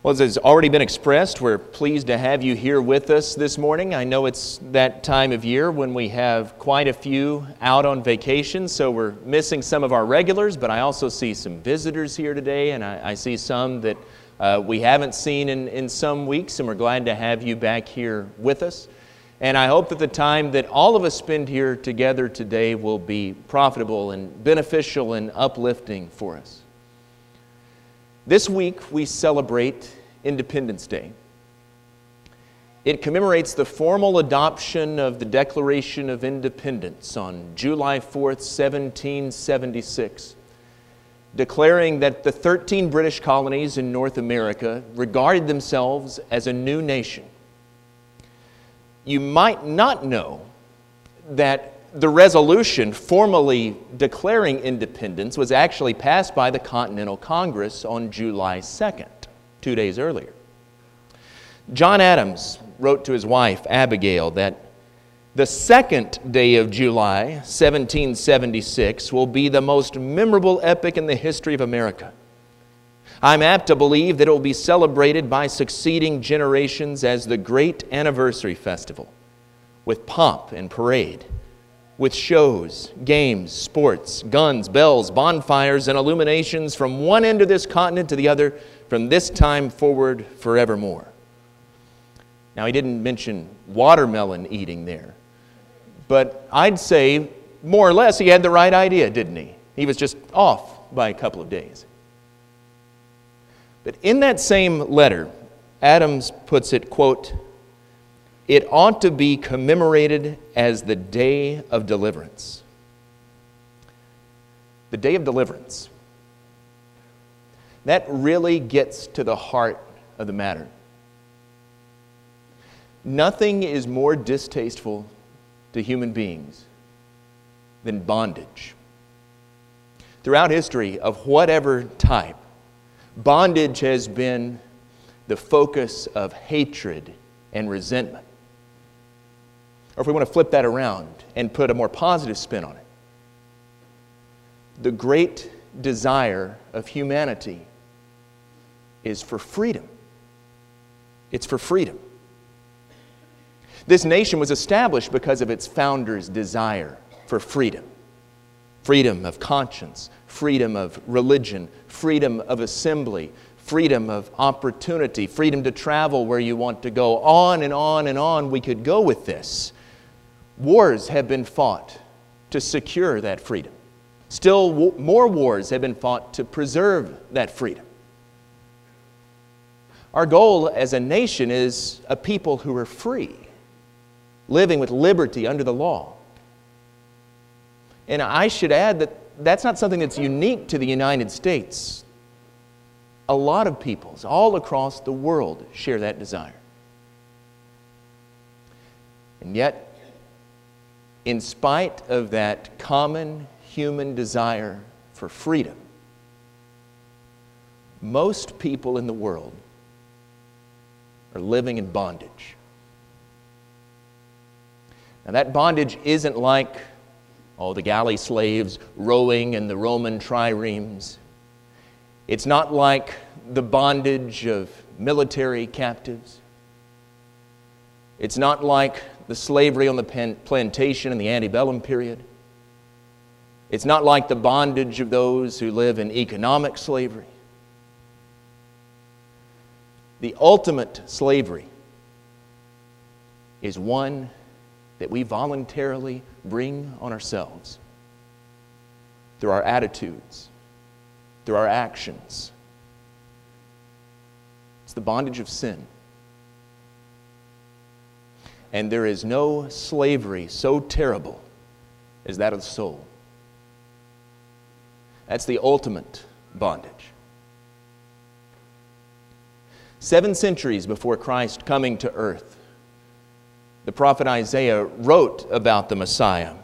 Well, as has already been expressed, we're pleased to have you here with us this morning. I know it's that time of year when we have quite a few out on vacation, so we're missing some of our regulars, but I also see some visitors here today, and I, I see some that uh, we haven't seen in, in some weeks, and we're glad to have you back here with us. And I hope that the time that all of us spend here together today will be profitable and beneficial and uplifting for us. This week we celebrate Independence Day. It commemorates the formal adoption of the Declaration of Independence on July 4th, 1776, declaring that the 13 British colonies in North America regarded themselves as a new nation. You might not know that the resolution formally declaring independence was actually passed by the Continental Congress on July 2nd, two days earlier. John Adams wrote to his wife, Abigail, that the second day of July, 1776, will be the most memorable epoch in the history of America. I'm apt to believe that it will be celebrated by succeeding generations as the great anniversary festival with pomp and parade with shows, games, sports, guns, bells, bonfires, and illuminations from one end of this continent to the other from this time forward forevermore. Now, he didn't mention watermelon eating there, but I'd say more or less he had the right idea, didn't he? He was just off by a couple of days. But in that same letter, Adams puts it, quote, it ought to be commemorated as the day of deliverance. The day of deliverance. That really gets to the heart of the matter. Nothing is more distasteful to human beings than bondage. Throughout history of whatever type, bondage has been the focus of hatred and resentment. Or if we want to flip that around and put a more positive spin on it, the great desire of humanity is for freedom. It's for freedom. This nation was established because of its founder's desire for freedom freedom of conscience, freedom of religion, freedom of assembly, freedom of opportunity, freedom to travel where you want to go. On and on and on we could go with this. Wars have been fought to secure that freedom. Still, more wars have been fought to preserve that freedom. Our goal as a nation is a people who are free, living with liberty under the law. And I should add that that's not something that's unique to the United States. A lot of peoples all across the world share that desire. And yet, in spite of that common human desire for freedom, most people in the world are living in bondage. Now, that bondage isn't like, all the galley slaves rowing in the Roman triremes. It's not like the bondage of military captives. It's not like the slavery on the plantation in the antebellum period. It's not like the bondage of those who live in economic slavery. The ultimate slavery is one that we voluntarily bring on ourselves through our attitudes, through our actions. It's the bondage of sin. And there is no slavery so terrible as that of the soul. That's the ultimate bondage. Seven centuries before Christ coming to earth, the prophet Isaiah wrote about the Messiah.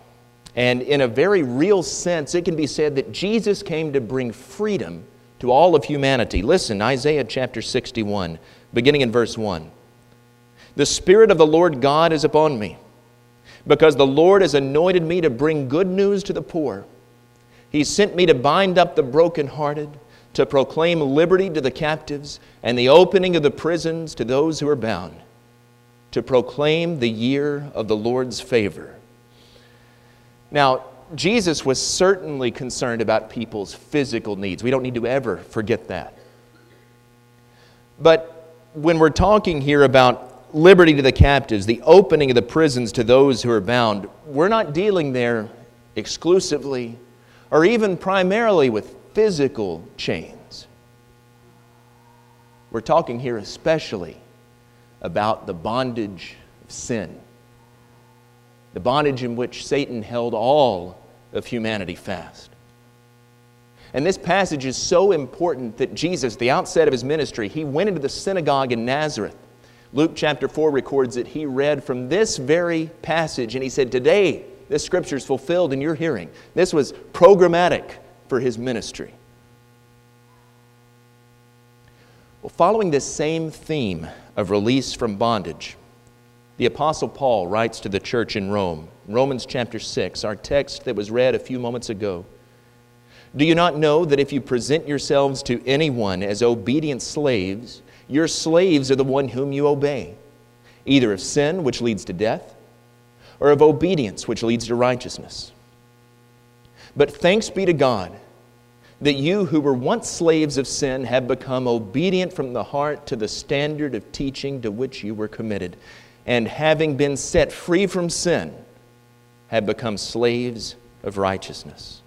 And in a very real sense, it can be said that Jesus came to bring freedom to all of humanity. Listen, Isaiah chapter 61, beginning in verse 1. The Spirit of the Lord God is upon me, because the Lord has anointed me to bring good news to the poor. He sent me to bind up the brokenhearted, to proclaim liberty to the captives and the opening of the prisons to those who are bound, to proclaim the year of the Lord's favor. Now, Jesus was certainly concerned about people's physical needs. We don't need to ever forget that. But when we're talking here about liberty to the captives, the opening of the prisons to those who are bound, we're not dealing there exclusively or even primarily with physical chains. We're talking here especially about the bondage of sin, the bondage in which Satan held all of humanity fast. And this passage is so important that Jesus, the outset of his ministry, he went into the synagogue in Nazareth. Luke chapter 4 records that he read from this very passage and he said, Today, this scripture is fulfilled in your hearing. This was programmatic for his ministry. Well, following this same theme of release from bondage, the Apostle Paul writes to the church in Rome, Romans chapter 6, our text that was read a few moments ago. Do you not know that if you present yourselves to anyone as obedient slaves, your slaves are the one whom you obey, either of sin, which leads to death, or of obedience, which leads to righteousness? But thanks be to God that you who were once slaves of sin have become obedient from the heart to the standard of teaching to which you were committed, and having been set free from sin, have become slaves of righteousness.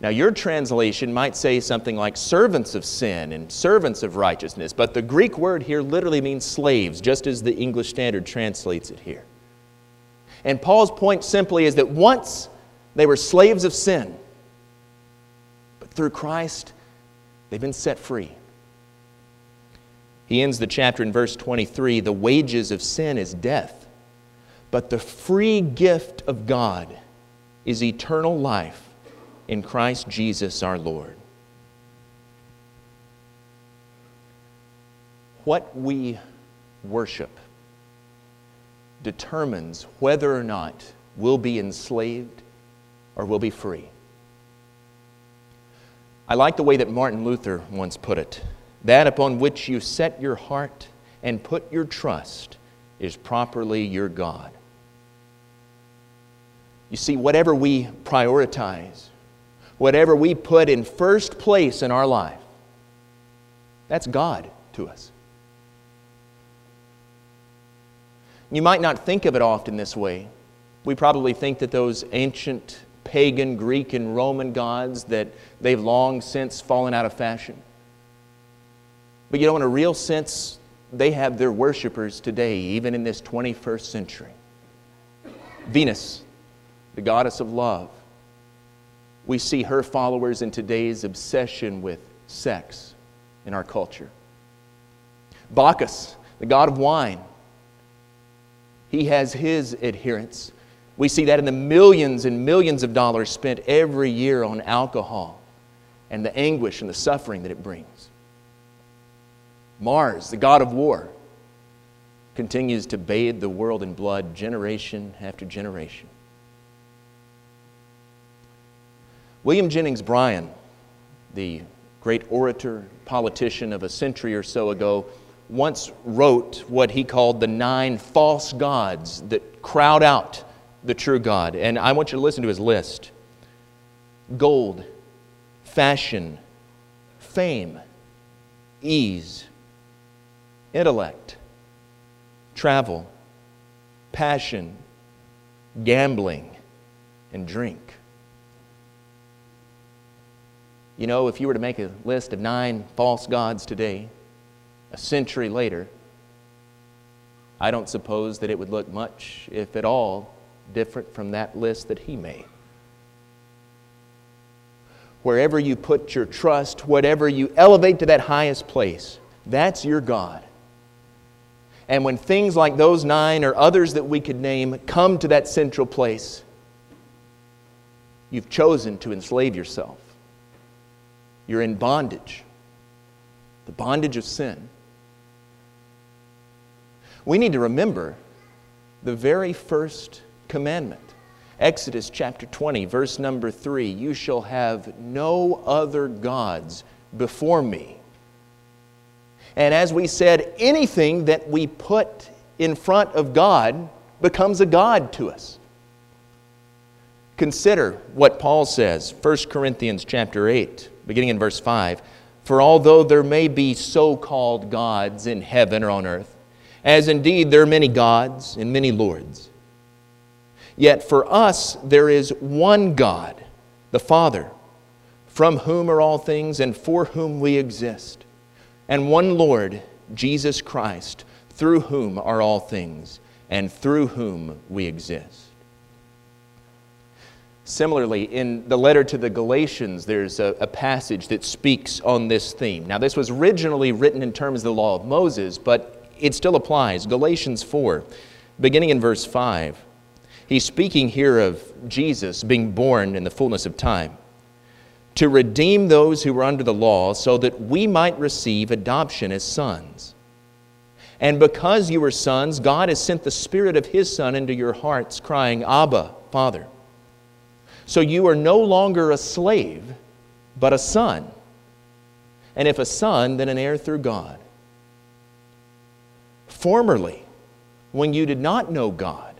Now, your translation might say something like servants of sin and servants of righteousness, but the Greek word here literally means slaves, just as the English Standard translates it here. And Paul's point simply is that once they were slaves of sin, but through Christ, they've been set free. He ends the chapter in verse 23 the wages of sin is death, but the free gift of God is eternal life in Christ Jesus our Lord. What we worship determines whether or not we'll be enslaved or we'll be free. I like the way that Martin Luther once put it that upon which you set your heart and put your trust is properly your God. You see, whatever we prioritize, whatever we put in first place in our life, that's God to us. You might not think of it often this way. We probably think that those ancient pagan Greek and Roman gods that they've long since fallen out of fashion. But you know, in a real sense, they have their worshipers today, even in this 21st century. Venus, the goddess of love, we see her followers in today's obsession with sex in our culture. Bacchus, the god of wine, he has his adherents. We see that in the millions and millions of dollars spent every year on alcohol and the anguish and the suffering that it brings. Mars, the god of war, continues to bathe the world in blood generation after generation. William Jennings Bryan, the great orator, politician of a century or so ago, once wrote what he called the nine false gods that crowd out the true God. And I want you to listen to his list gold, fashion, fame, ease, intellect, travel, passion, gambling, and drink. You know, if you were to make a list of nine false gods today, a century later, I don't suppose that it would look much, if at all, different from that list that he made. Wherever you put your trust, whatever you elevate to that highest place, that's your God. And when things like those nine or others that we could name come to that central place, you've chosen to enslave yourself. You're in bondage, the bondage of sin. We need to remember the very first commandment. Exodus chapter 20, verse number 3 You shall have no other gods before me. And as we said, anything that we put in front of God becomes a God to us. Consider what Paul says, 1 Corinthians chapter 8, beginning in verse 5. For although there may be so called gods in heaven or on earth, as indeed there are many gods and many lords, yet for us there is one God, the Father, from whom are all things and for whom we exist, and one Lord, Jesus Christ, through whom are all things and through whom we exist. Similarly, in the letter to the Galatians, there's a, a, passage that speaks on this theme. Now, this was originally written in terms of the law of Moses, but it still applies. Galatians 4, beginning in verse 5. He's speaking here of Jesus being born in the fullness of time to redeem those who were under the law so that we might receive adoption as sons. And because you are sons, God has sent the Spirit of His Son into your hearts, crying, Abba, Father. So you are no longer a slave, but a son. And if a son, then an heir through God. Formerly, when you did not know God,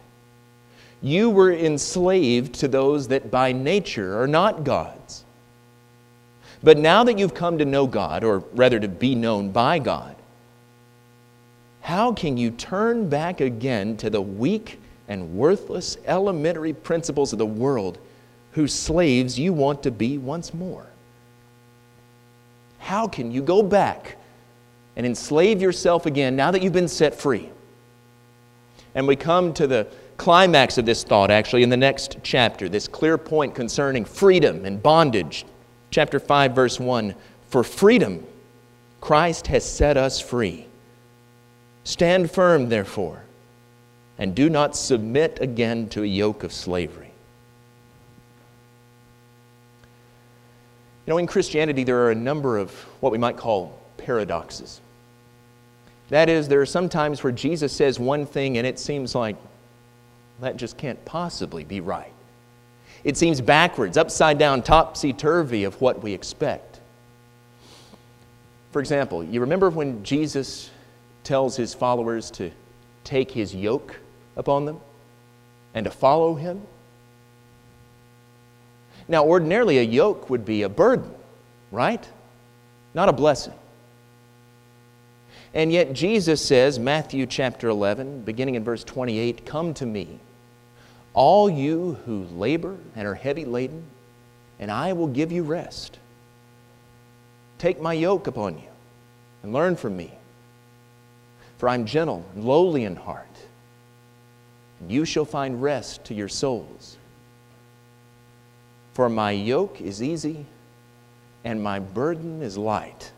you were enslaved to those that by nature are not God's. But now that you've come to know God, or rather to be known by God, how can you turn back again to the weak and worthless elementary principles of the world whose slaves you want to be once more. How can you go back and enslave yourself again now that you've been set free? And we come to the climax of this thought actually in the next chapter, this clear point concerning freedom and bondage. Chapter 5, verse 1 For freedom, Christ has set us free. Stand firm, therefore, and do not submit again to a yoke of slavery. You know, in Christianity, there are a number of what we might call paradoxes. That is, there are some times where Jesus says one thing and it seems like that just can't possibly be right. It seems backwards, upside down, topsy turvy of what we expect. For example, you remember when Jesus tells his followers to take his yoke upon them and to follow him? Now, ordinarily, a yoke would be a burden, right? Not a blessing. And yet, Jesus says, Matthew chapter 11, beginning in verse 28, Come to me, all you who labor and are heavy laden, and I will give you rest. Take my yoke upon you and learn from me, for I'm gentle and lowly in heart, and you shall find rest to your souls. For my yoke is easy and my burden is light.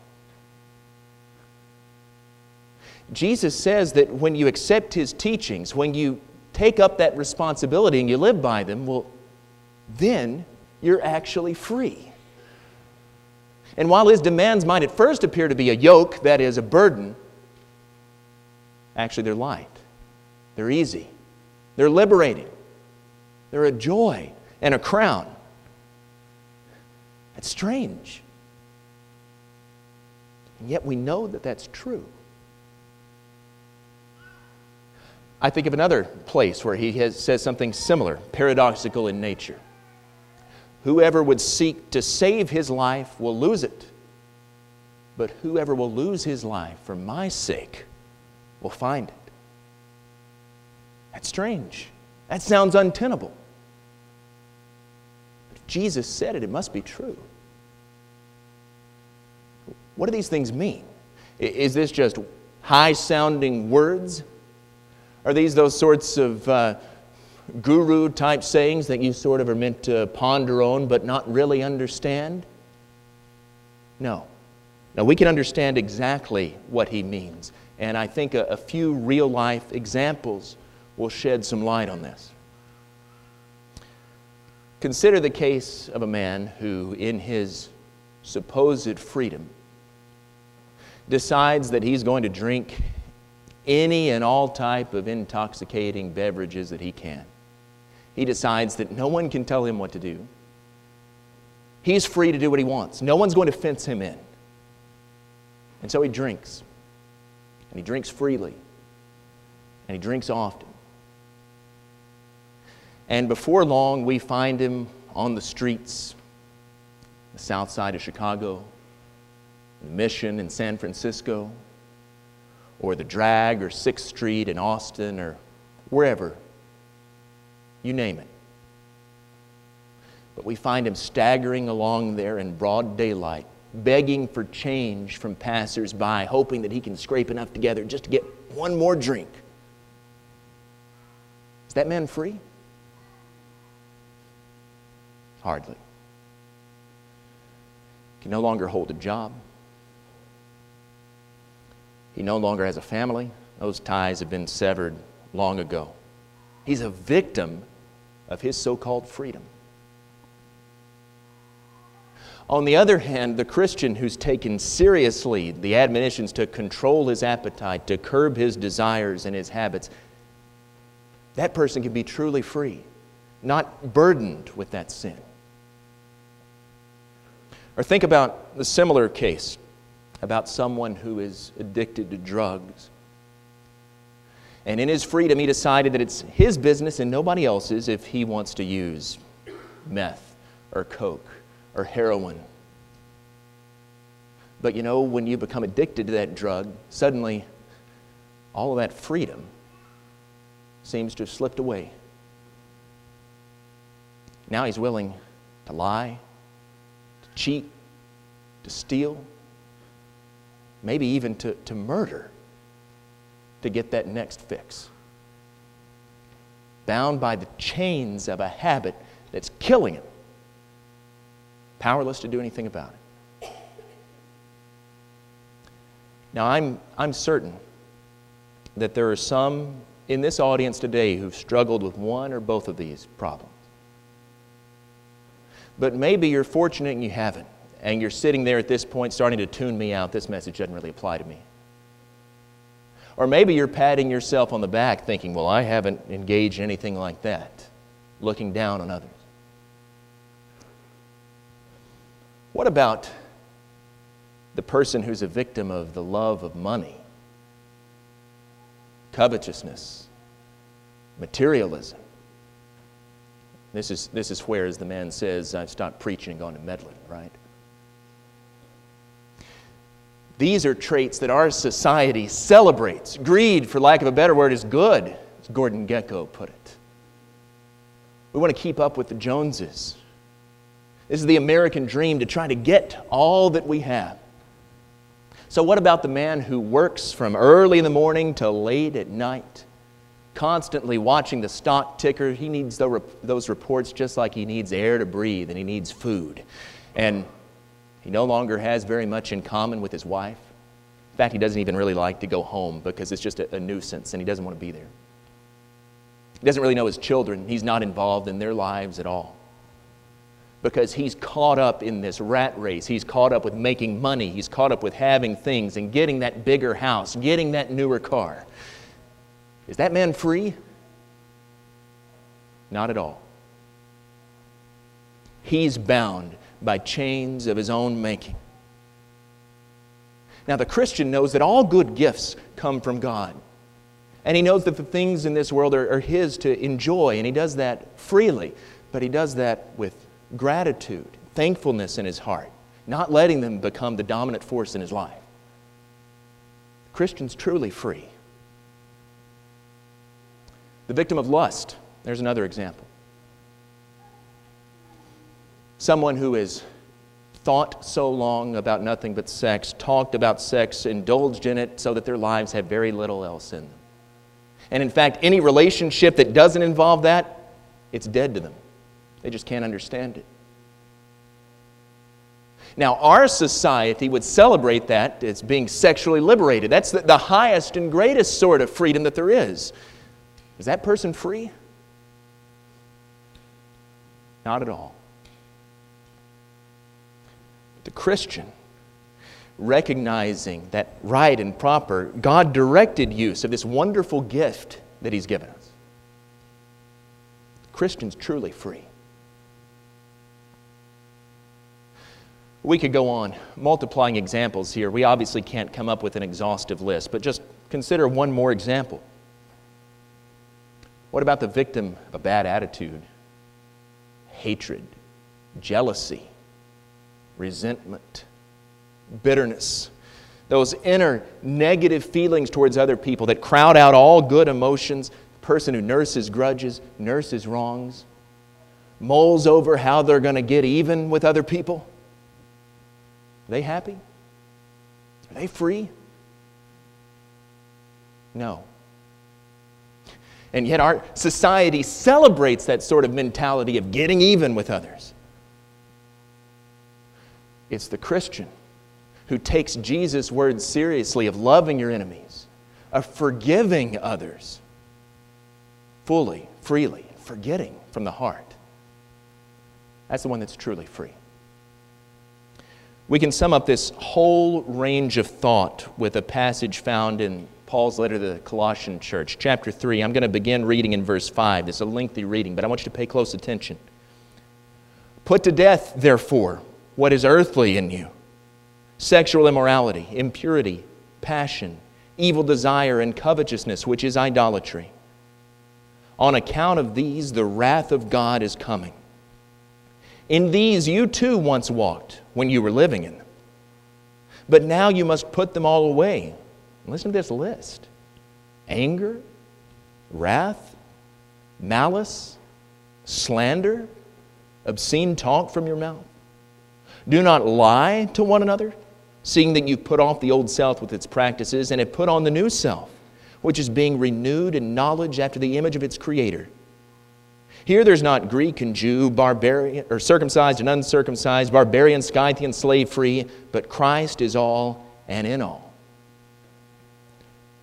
Jesus says that when you accept his teachings, when you take up that responsibility and you live by them, well, then you're actually free. And while his demands might at first appear to be a yoke, that is, a burden, actually they're light, they're easy, they're liberating, they're a joy and a crown. That's strange. And yet we know that that's true. I think of another place where he has, says something similar, paradoxical in nature. Whoever would seek to save his life will lose it, but whoever will lose his life for my sake will find it. That's strange. That sounds untenable. But Jesus said it, it must be true. What do these things mean? Is this just high sounding words? Are these those sorts of uh, guru type sayings that you sort of are meant to ponder on but not really understand? No. Now, we can understand exactly what he means, and I think a, a few real life examples will shed some light on this. Consider the case of a man who, in his supposed freedom, decides that he's going to drink any and all type of intoxicating beverages that he can. he decides that no one can tell him what to do. He's free to do what he wants. No one's going to fence him in. And so he drinks. And he drinks freely. And he drinks often. And before long, we find him on the streets, the south side of Chicago, the Mission in San Francisco, or the Drag or 6th Street in Austin or wherever. You name it. But we find him staggering along there in broad daylight, begging for change from passersby, hoping that he can scrape enough together just to get one more drink. Is that man free? Hardly. He can no longer hold a job. He no longer has a family. Those ties have been severed long ago. He's a victim of his so called freedom. On the other hand, the Christian who's taken seriously the admonitions to control his appetite, to curb his desires and his habits, that person can be truly free, not burdened with that sin. Or think about the similar case about someone who is addicted to drugs. And in his freedom, he decided that it's his business and nobody else's if he wants to use meth or coke or heroin. But you know, when you become addicted to that drug, suddenly all of that freedom seems to have slipped away. Now he's willing to lie, to cheat, to steal, maybe even to, to murder to get that next fix. Bound by the chains of a habit that's killing him, powerless to do anything about it. Now, I'm, I'm certain that there are some in this audience today who've struggled with one or both of these problems. But maybe you're fortunate and you haven't and you're sitting there at this point starting to tune me out, this message doesn't really apply to me. Or maybe you're patting yourself on the back thinking, well, I haven't engaged in anything like that, looking down on others. What about the person who's a victim of the love of money, covetousness, materialism? This is, this is where, as the man says, I've stopped preaching and gone to meddling, right? These are traits that our society celebrates. Greed, for lack of a better word, is good, as Gordon Gekko put it. We want to keep up with the Joneses. This is the American dream to try to get all that we have. So, what about the man who works from early in the morning till late at night, constantly watching the stock ticker? He needs those reports just like he needs air to breathe and he needs food. And he no longer has very much in common with his wife. In fact, he doesn't even really like to go home because it's just a, a nuisance and he doesn't want to be there. He doesn't really know his children. He's not involved in their lives at all because he's caught up in this rat race. He's caught up with making money. He's caught up with having things and getting that bigger house, getting that newer car. Is that man free? Not at all. He's bound by chains of his own making. Now, the Christian knows that all good gifts come from God. And he knows that the things in this world are, are his to enjoy, and he does that freely. But he does that with gratitude, thankfulness in his heart, not letting them become the dominant force in his life. Christian's truly free. The victim of lust, there's another example. Someone who has thought so long about nothing but sex, talked about sex, indulged in it so that their lives have very little else in them. And in fact, any relationship that doesn't involve that, it's dead to them. They just can't understand it. Now, our society would celebrate that as being sexually liberated. That's the, the highest and greatest sort of freedom that there is. Is that person free? Not at all the Christian, recognizing that right and proper, God directed use of this wonderful gift that He's given us. The Christian's truly free. We could go on multiplying examples here. We obviously can't come up with an exhaustive list, but just consider one more example. What about the victim of a bad attitude, hatred, jealousy, resentment, bitterness? Those inner negative feelings towards other people that crowd out all good emotions. The person who nurses grudges, nurses wrongs, mulls over how they're going to get even with other people. Are they happy? Are they free? No. And yet, our society celebrates that sort of mentality of getting even with others. It's the Christian who takes Jesus' words seriously of loving your enemies, of forgiving others fully, freely, forgetting from the heart. That's the one that's truly free. We can sum up this whole range of thought with a passage found in Paul's letter to the Colossian church, chapter 3. I'm going to begin reading in verse 5. This is a lengthy reading, but I want you to pay close attention. Put to death, therefore, what is earthly in you sexual immorality, impurity, passion, evil desire, and covetousness, which is idolatry. On account of these, the wrath of God is coming. In these you too once walked when you were living in them. But now you must put them all away. Listen to this list anger, wrath, malice, slander, obscene talk from your mouth. Do not lie to one another seeing that you've put off the old self with its practices and have put on the new self, which is being renewed in knowledge after the image of its creator. Here there's not Greek and Jew, barbarian or circumcised and uncircumcised, barbarian, Scythian, slave free, but Christ is all and in all.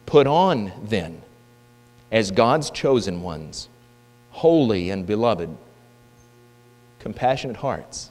Put on then, as God's chosen ones, holy and beloved, compassionate hearts,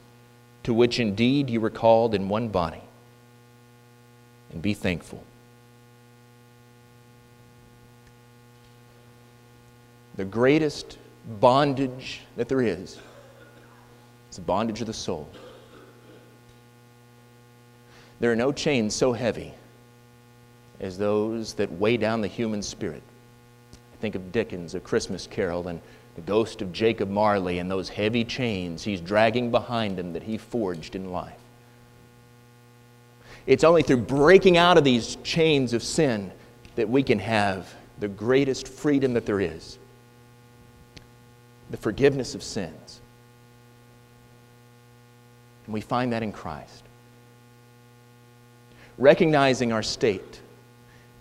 to which indeed you were called in one body and be thankful. The greatest bondage that there is is the bondage of the soul. There are no chains so heavy as those that weigh down the human spirit. I think of Dickens, A Christmas Carol, and the ghost of Jacob Marley and those heavy chains he's dragging behind him that he forged in life. It's only through breaking out of these chains of sin that we can have the greatest freedom that there is the forgiveness of sins. And we find that in Christ. Recognizing our state,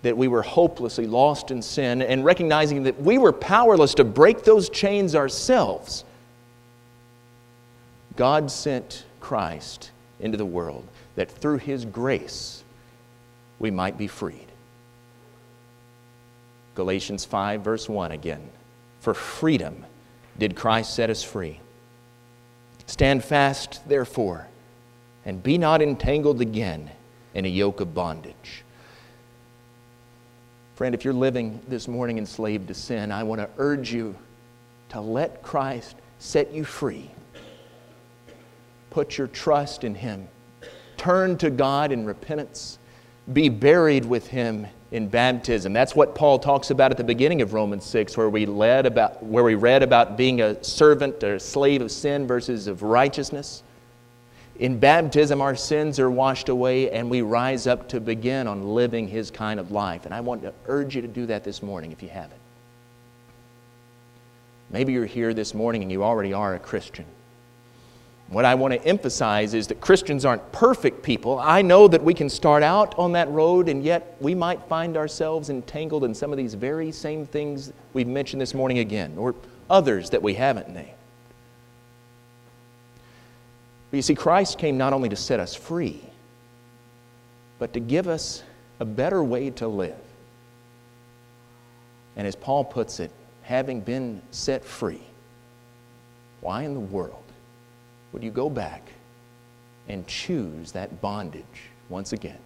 that we were hopelessly lost in sin, and recognizing that we were powerless to break those chains ourselves, God sent Christ into the world that through His grace we might be freed. Galatians 5, verse 1 again. For freedom did Christ set us free. Stand fast, therefore, and be not entangled again in a yoke of bondage. Friend, if you're living this morning enslaved to sin, I want to urge you to let Christ set you free. Put your trust in Him turn to God in repentance, be buried with Him in baptism. That's what Paul talks about at the beginning of Romans 6, where we, led about, where we read about being a servant or a slave of sin versus of righteousness. In baptism, our sins are washed away and we rise up to begin on living His kind of life. And I want to urge you to do that this morning if you haven't. Maybe you're here this morning and you already are a Christian. What I want to emphasize is that Christians aren't perfect people. I know that we can start out on that road, and yet we might find ourselves entangled in some of these very same things we've mentioned this morning again, or others that we haven't named. But you see, Christ came not only to set us free, but to give us a better way to live. And as Paul puts it, having been set free, why in the world would you go back and choose that bondage once again?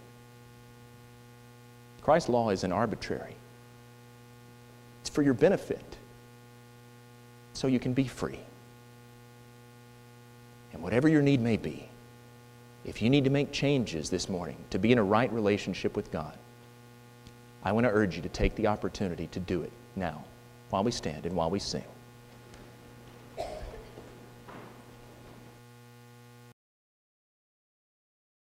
Christ's law isn't arbitrary, it's for your benefit, so you can be free. And whatever your need may be, if you need to make changes this morning to be in a right relationship with God, I want to urge you to take the opportunity to do it now while we stand and while we sing.